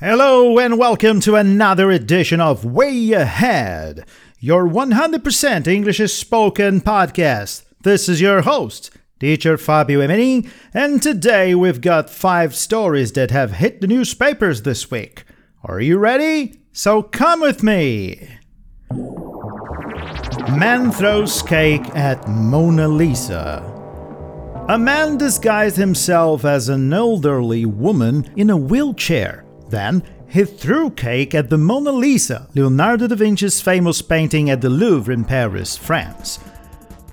Hello and welcome to another edition of Way Ahead, your 100% English is spoken podcast. This is your host, teacher Fabio Emini, and today we've got five stories that have hit the newspapers this week. Are you ready? So come with me. Man throws cake at Mona Lisa. A man disguised himself as an elderly woman in a wheelchair then he threw cake at the Mona Lisa, Leonardo da Vinci's famous painting at the Louvre in Paris, France.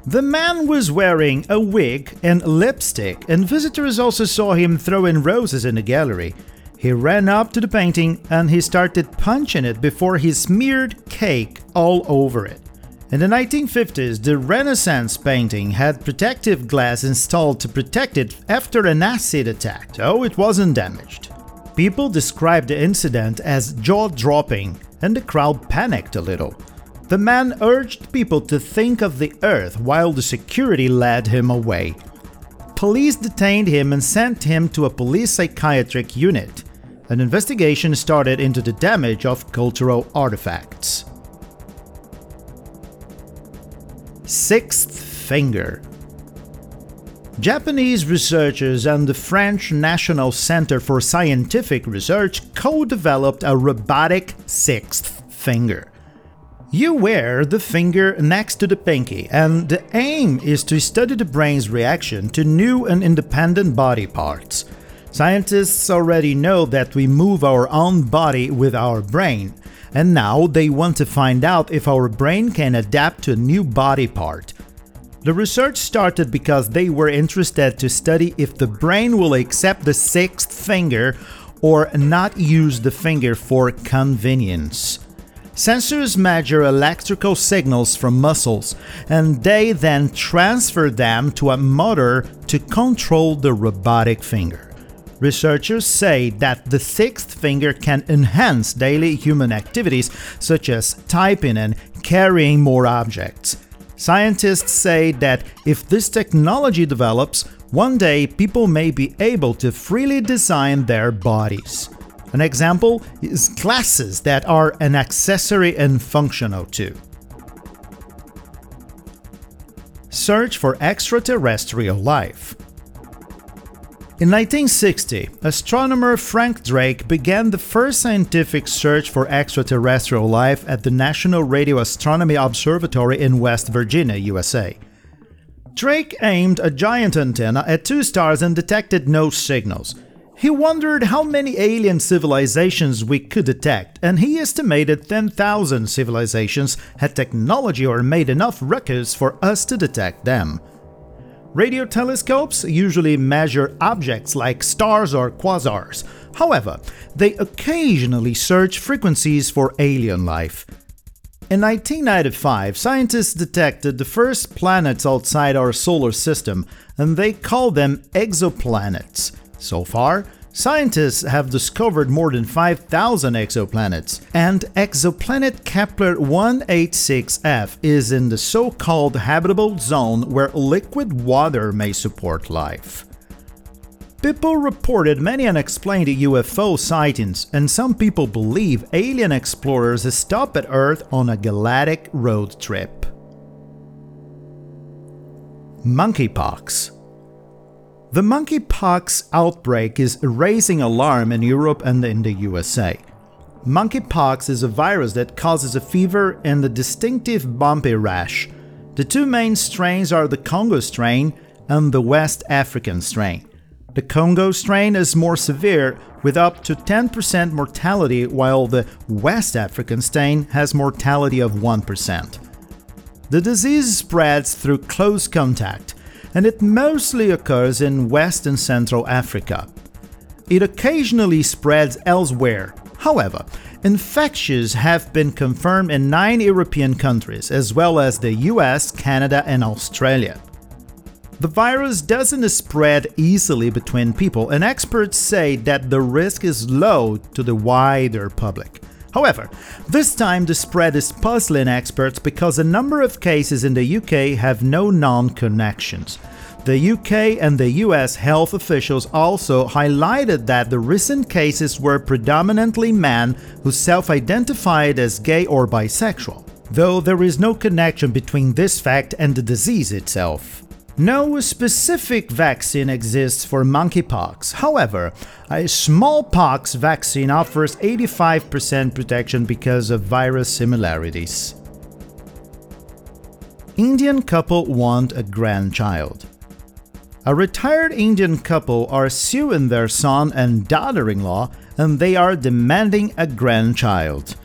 The man was wearing a wig and lipstick, and visitors also saw him throwing roses in the gallery. He ran up to the painting and he started punching it before he smeared cake all over it. In the 1950s, the Renaissance painting had protective glass installed to protect it after an acid attack, so it wasn't damaged. People described the incident as jaw dropping, and the crowd panicked a little. The man urged people to think of the earth while the security led him away. Police detained him and sent him to a police psychiatric unit. An investigation started into the damage of cultural artifacts. Sixth Finger Japanese researchers and the French National Center for Scientific Research co developed a robotic sixth finger. You wear the finger next to the pinky, and the aim is to study the brain's reaction to new and independent body parts. Scientists already know that we move our own body with our brain, and now they want to find out if our brain can adapt to a new body part. The research started because they were interested to study if the brain will accept the sixth finger or not use the finger for convenience. Sensors measure electrical signals from muscles, and they then transfer them to a motor to control the robotic finger. Researchers say that the sixth finger can enhance daily human activities such as typing and carrying more objects. Scientists say that if this technology develops, one day people may be able to freely design their bodies. An example is glasses that are an accessory and functional too. Search for extraterrestrial life. In 1960, astronomer Frank Drake began the first scientific search for extraterrestrial life at the National Radio Astronomy Observatory in West Virginia, USA. Drake aimed a giant antenna at two stars and detected no signals. He wondered how many alien civilizations we could detect, and he estimated 10,000 civilizations had technology or made enough ruckus for us to detect them. Radio telescopes usually measure objects like stars or quasars. However, they occasionally search frequencies for alien life. In 1995, scientists detected the first planets outside our solar system, and they call them exoplanets. So far, Scientists have discovered more than 5,000 exoplanets, and exoplanet Kepler 186f is in the so called habitable zone where liquid water may support life. People reported many unexplained UFO sightings, and some people believe alien explorers stop at Earth on a galactic road trip. Monkeypox the monkeypox outbreak is raising alarm in Europe and in the USA. Monkeypox is a virus that causes a fever and a distinctive bumpy rash. The two main strains are the Congo strain and the West African strain. The Congo strain is more severe with up to 10% mortality, while the West African strain has mortality of 1%. The disease spreads through close contact and it mostly occurs in West and Central Africa. It occasionally spreads elsewhere. However, infections have been confirmed in nine European countries, as well as the US, Canada, and Australia. The virus doesn't spread easily between people, and experts say that the risk is low to the wider public. However, this time the spread is puzzling experts because a number of cases in the UK have no known connections. The UK and the US health officials also highlighted that the recent cases were predominantly men who self identified as gay or bisexual, though there is no connection between this fact and the disease itself. No specific vaccine exists for monkeypox. However, a smallpox vaccine offers 85% protection because of virus similarities. Indian couple want a grandchild. A retired Indian couple are suing their son and daughter in law, and they are demanding a grandchild.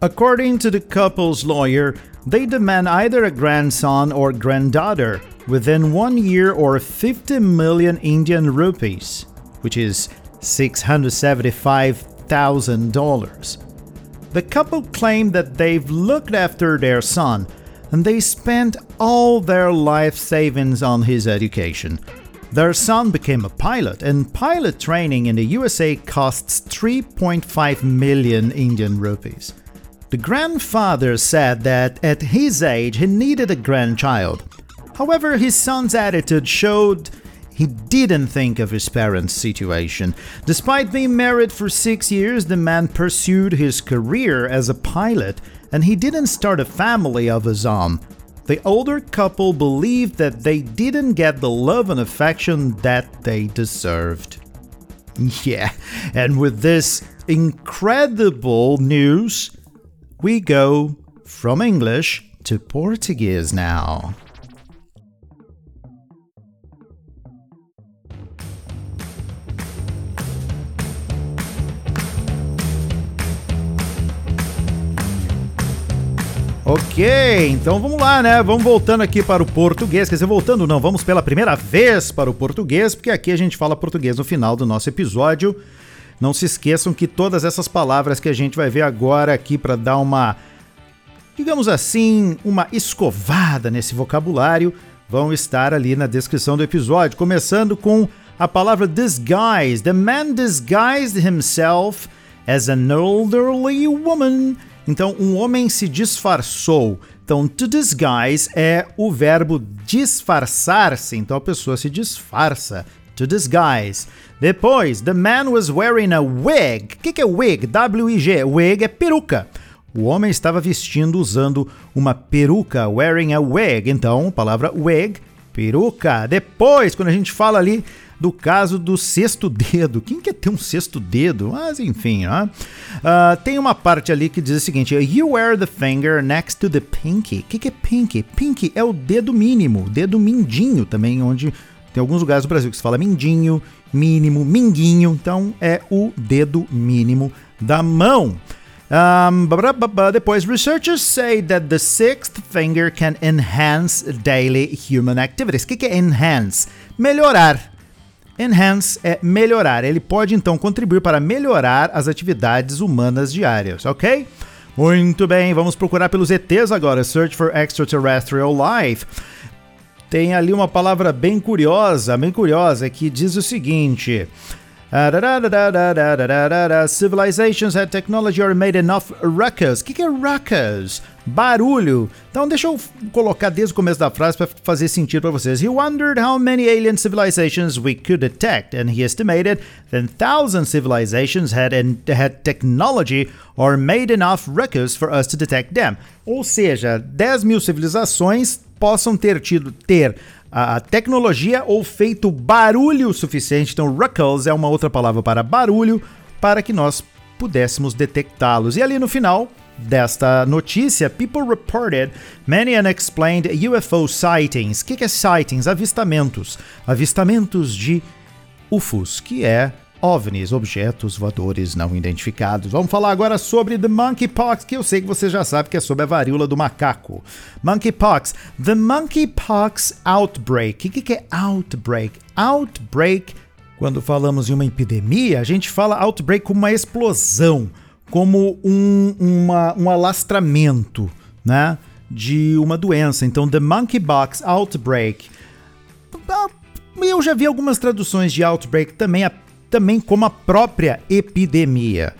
According to the couple's lawyer, they demand either a grandson or granddaughter within one year or 50 million Indian rupees, which is $675,000. The couple claim that they've looked after their son and they spent all their life savings on his education. Their son became a pilot, and pilot training in the USA costs 3.5 million Indian rupees. The grandfather said that at his age he needed a grandchild, However, his son's attitude showed he didn't think of his parents' situation. Despite being married for six years, the man pursued his career as a pilot and he didn't start a family of his own. The older couple believed that they didn't get the love and affection that they deserved. Yeah, and with this incredible news, we go from English to Portuguese now. Ok, então vamos lá, né? Vamos voltando aqui para o português. Quer dizer, voltando não, vamos pela primeira vez para o português, porque aqui a gente fala português no final do nosso episódio. Não se esqueçam que todas essas palavras que a gente vai ver agora aqui para dar uma, digamos assim, uma escovada nesse vocabulário, vão estar ali na descrição do episódio. Começando com a palavra disguise. The man disguised himself as an elderly woman então, um homem se disfarçou. Então, to disguise é o verbo disfarçar-se. Então, a pessoa se disfarça. To disguise. Depois, the man was wearing a wig. O que, que é wig? W-I-G. Wig é peruca. O homem estava vestindo usando uma peruca, wearing a wig. Então, a palavra wig, peruca. Depois, quando a gente fala ali do caso do sexto dedo. Quem quer ter um sexto dedo? Mas enfim? Uh, tem uma parte ali que diz o seguinte: You wear the finger next to the pinky. O que, que é pinky? Pinky é o dedo mínimo, dedo mindinho também, onde tem alguns lugares do Brasil que se fala mindinho, mínimo, minguinho. Então é o dedo mínimo da mão. Um, depois, researchers say that the sixth finger can enhance daily human activities. O que, que é enhance? Melhorar. Enhance é melhorar. Ele pode então contribuir para melhorar as atividades humanas diárias, ok? Muito bem, vamos procurar pelos ETs agora. Search for extraterrestrial life. Tem ali uma palavra bem curiosa, bem curiosa, que diz o seguinte: Civilizations and technology are made enough ruckus. O que, que é ruckus? Barulho. Então deixa eu colocar desde o começo da frase para fazer sentido para vocês. He wondered how many alien civilizations we could detect, and he estimated that thousand civilizations had, had technology or made enough ruckus for us to detect them. Ou seja, 10 mil civilizações possam ter tido ter a tecnologia ou feito barulho suficiente. Então, ruckles é uma outra palavra para barulho, para que nós pudéssemos detectá-los. E ali no final desta notícia, people reported many unexplained UFO sightings. O que, que é sightings? Avistamentos. Avistamentos de UFOs, que é OVNIs, objetos voadores não identificados. Vamos falar agora sobre the monkeypox, que eu sei que você já sabe que é sobre a varíola do macaco. Monkeypox. The monkeypox outbreak. O que, que é outbreak? Outbreak, quando falamos em uma epidemia, a gente fala outbreak como uma explosão, como um, uma, um alastramento, né? De uma doença. Então, the monkeypox outbreak. Eu já vi algumas traduções de outbreak também também como a própria epidemia.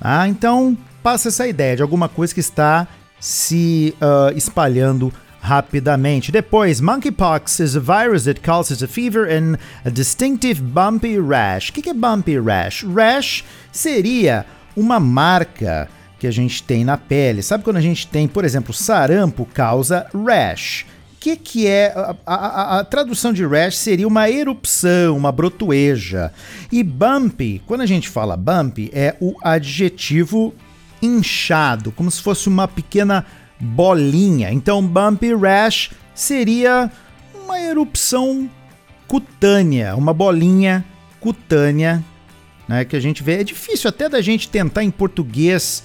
Ah, então, passa essa ideia de alguma coisa que está se uh, espalhando rapidamente. Depois, monkeypox is a virus that causes a fever and a distinctive bumpy rash. O que, que é bumpy rash? Rash seria uma marca que a gente tem na pele. Sabe quando a gente tem, por exemplo, sarampo causa rash? Que, que é. A, a, a, tradução de rash seria uma erupção, uma brotoeja. E bumpy, quando a gente fala bumpy, é o adjetivo inchado, como se fosse uma pequena bolinha. Então, bumpy rash seria uma erupção cutânea, uma bolinha cutânea, né, que a gente vê. É difícil até da gente tentar em português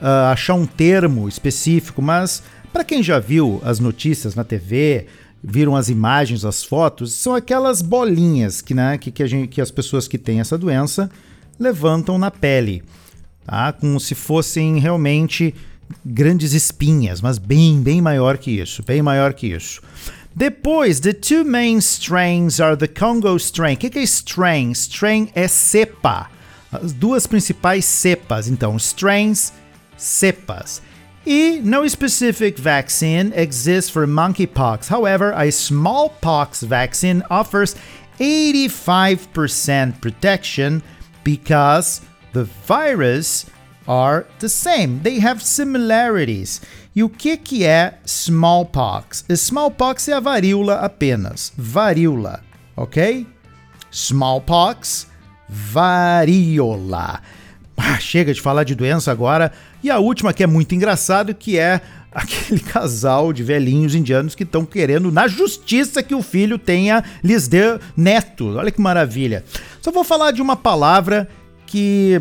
uh, achar um termo específico, mas para quem já viu as notícias na TV, viram as imagens, as fotos, são aquelas bolinhas que, né, que, que, gente, que as pessoas que têm essa doença levantam na pele, tá? como se fossem realmente grandes espinhas, mas bem, bem maior que isso, bem maior que isso. Depois, the two main strains are the Congo strain. O que é strain? Strain é cepa. As duas principais cepas, então, strains, cepas. E no specific vaccine exists for monkeypox. However, a smallpox vaccine offers 85% protection because the virus are the same. They have similarities. E o que, que é smallpox? Smallpox é a varíola apenas. Varíola, ok? Smallpox, varíola. Ah, chega de falar de doença agora. E a última que é muito engraçado, que é aquele casal de velhinhos indianos que estão querendo na justiça que o filho tenha lhes dê neto. Olha que maravilha. Só vou falar de uma palavra que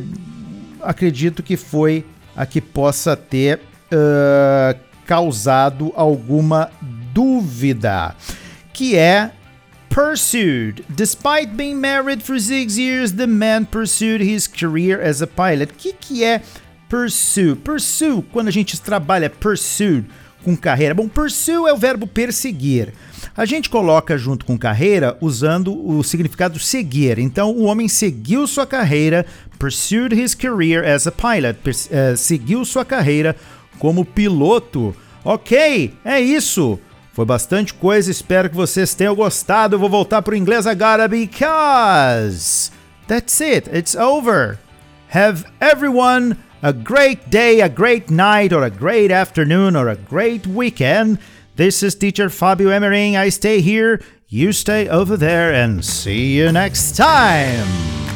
acredito que foi a que possa ter uh, causado alguma dúvida, que é pursued. Despite being married for six years, the man pursued his career as a pilot. O que, que é pursue? Pursue, quando a gente trabalha pursue com carreira. Bom, pursue é o verbo perseguir. A gente coloca junto com carreira usando o significado seguir. Então, o homem seguiu sua carreira, pursued his career as a pilot, uh, seguiu sua carreira como piloto. Ok, é isso. Foi bastante coisa, espero que vocês tenham gostado. Eu vou voltar para o inglês agora because that's it, it's over. Have everyone a great day, a great night, or a great afternoon, or a great weekend. This is teacher Fabio Emering. I stay here, you stay over there, and see you next time.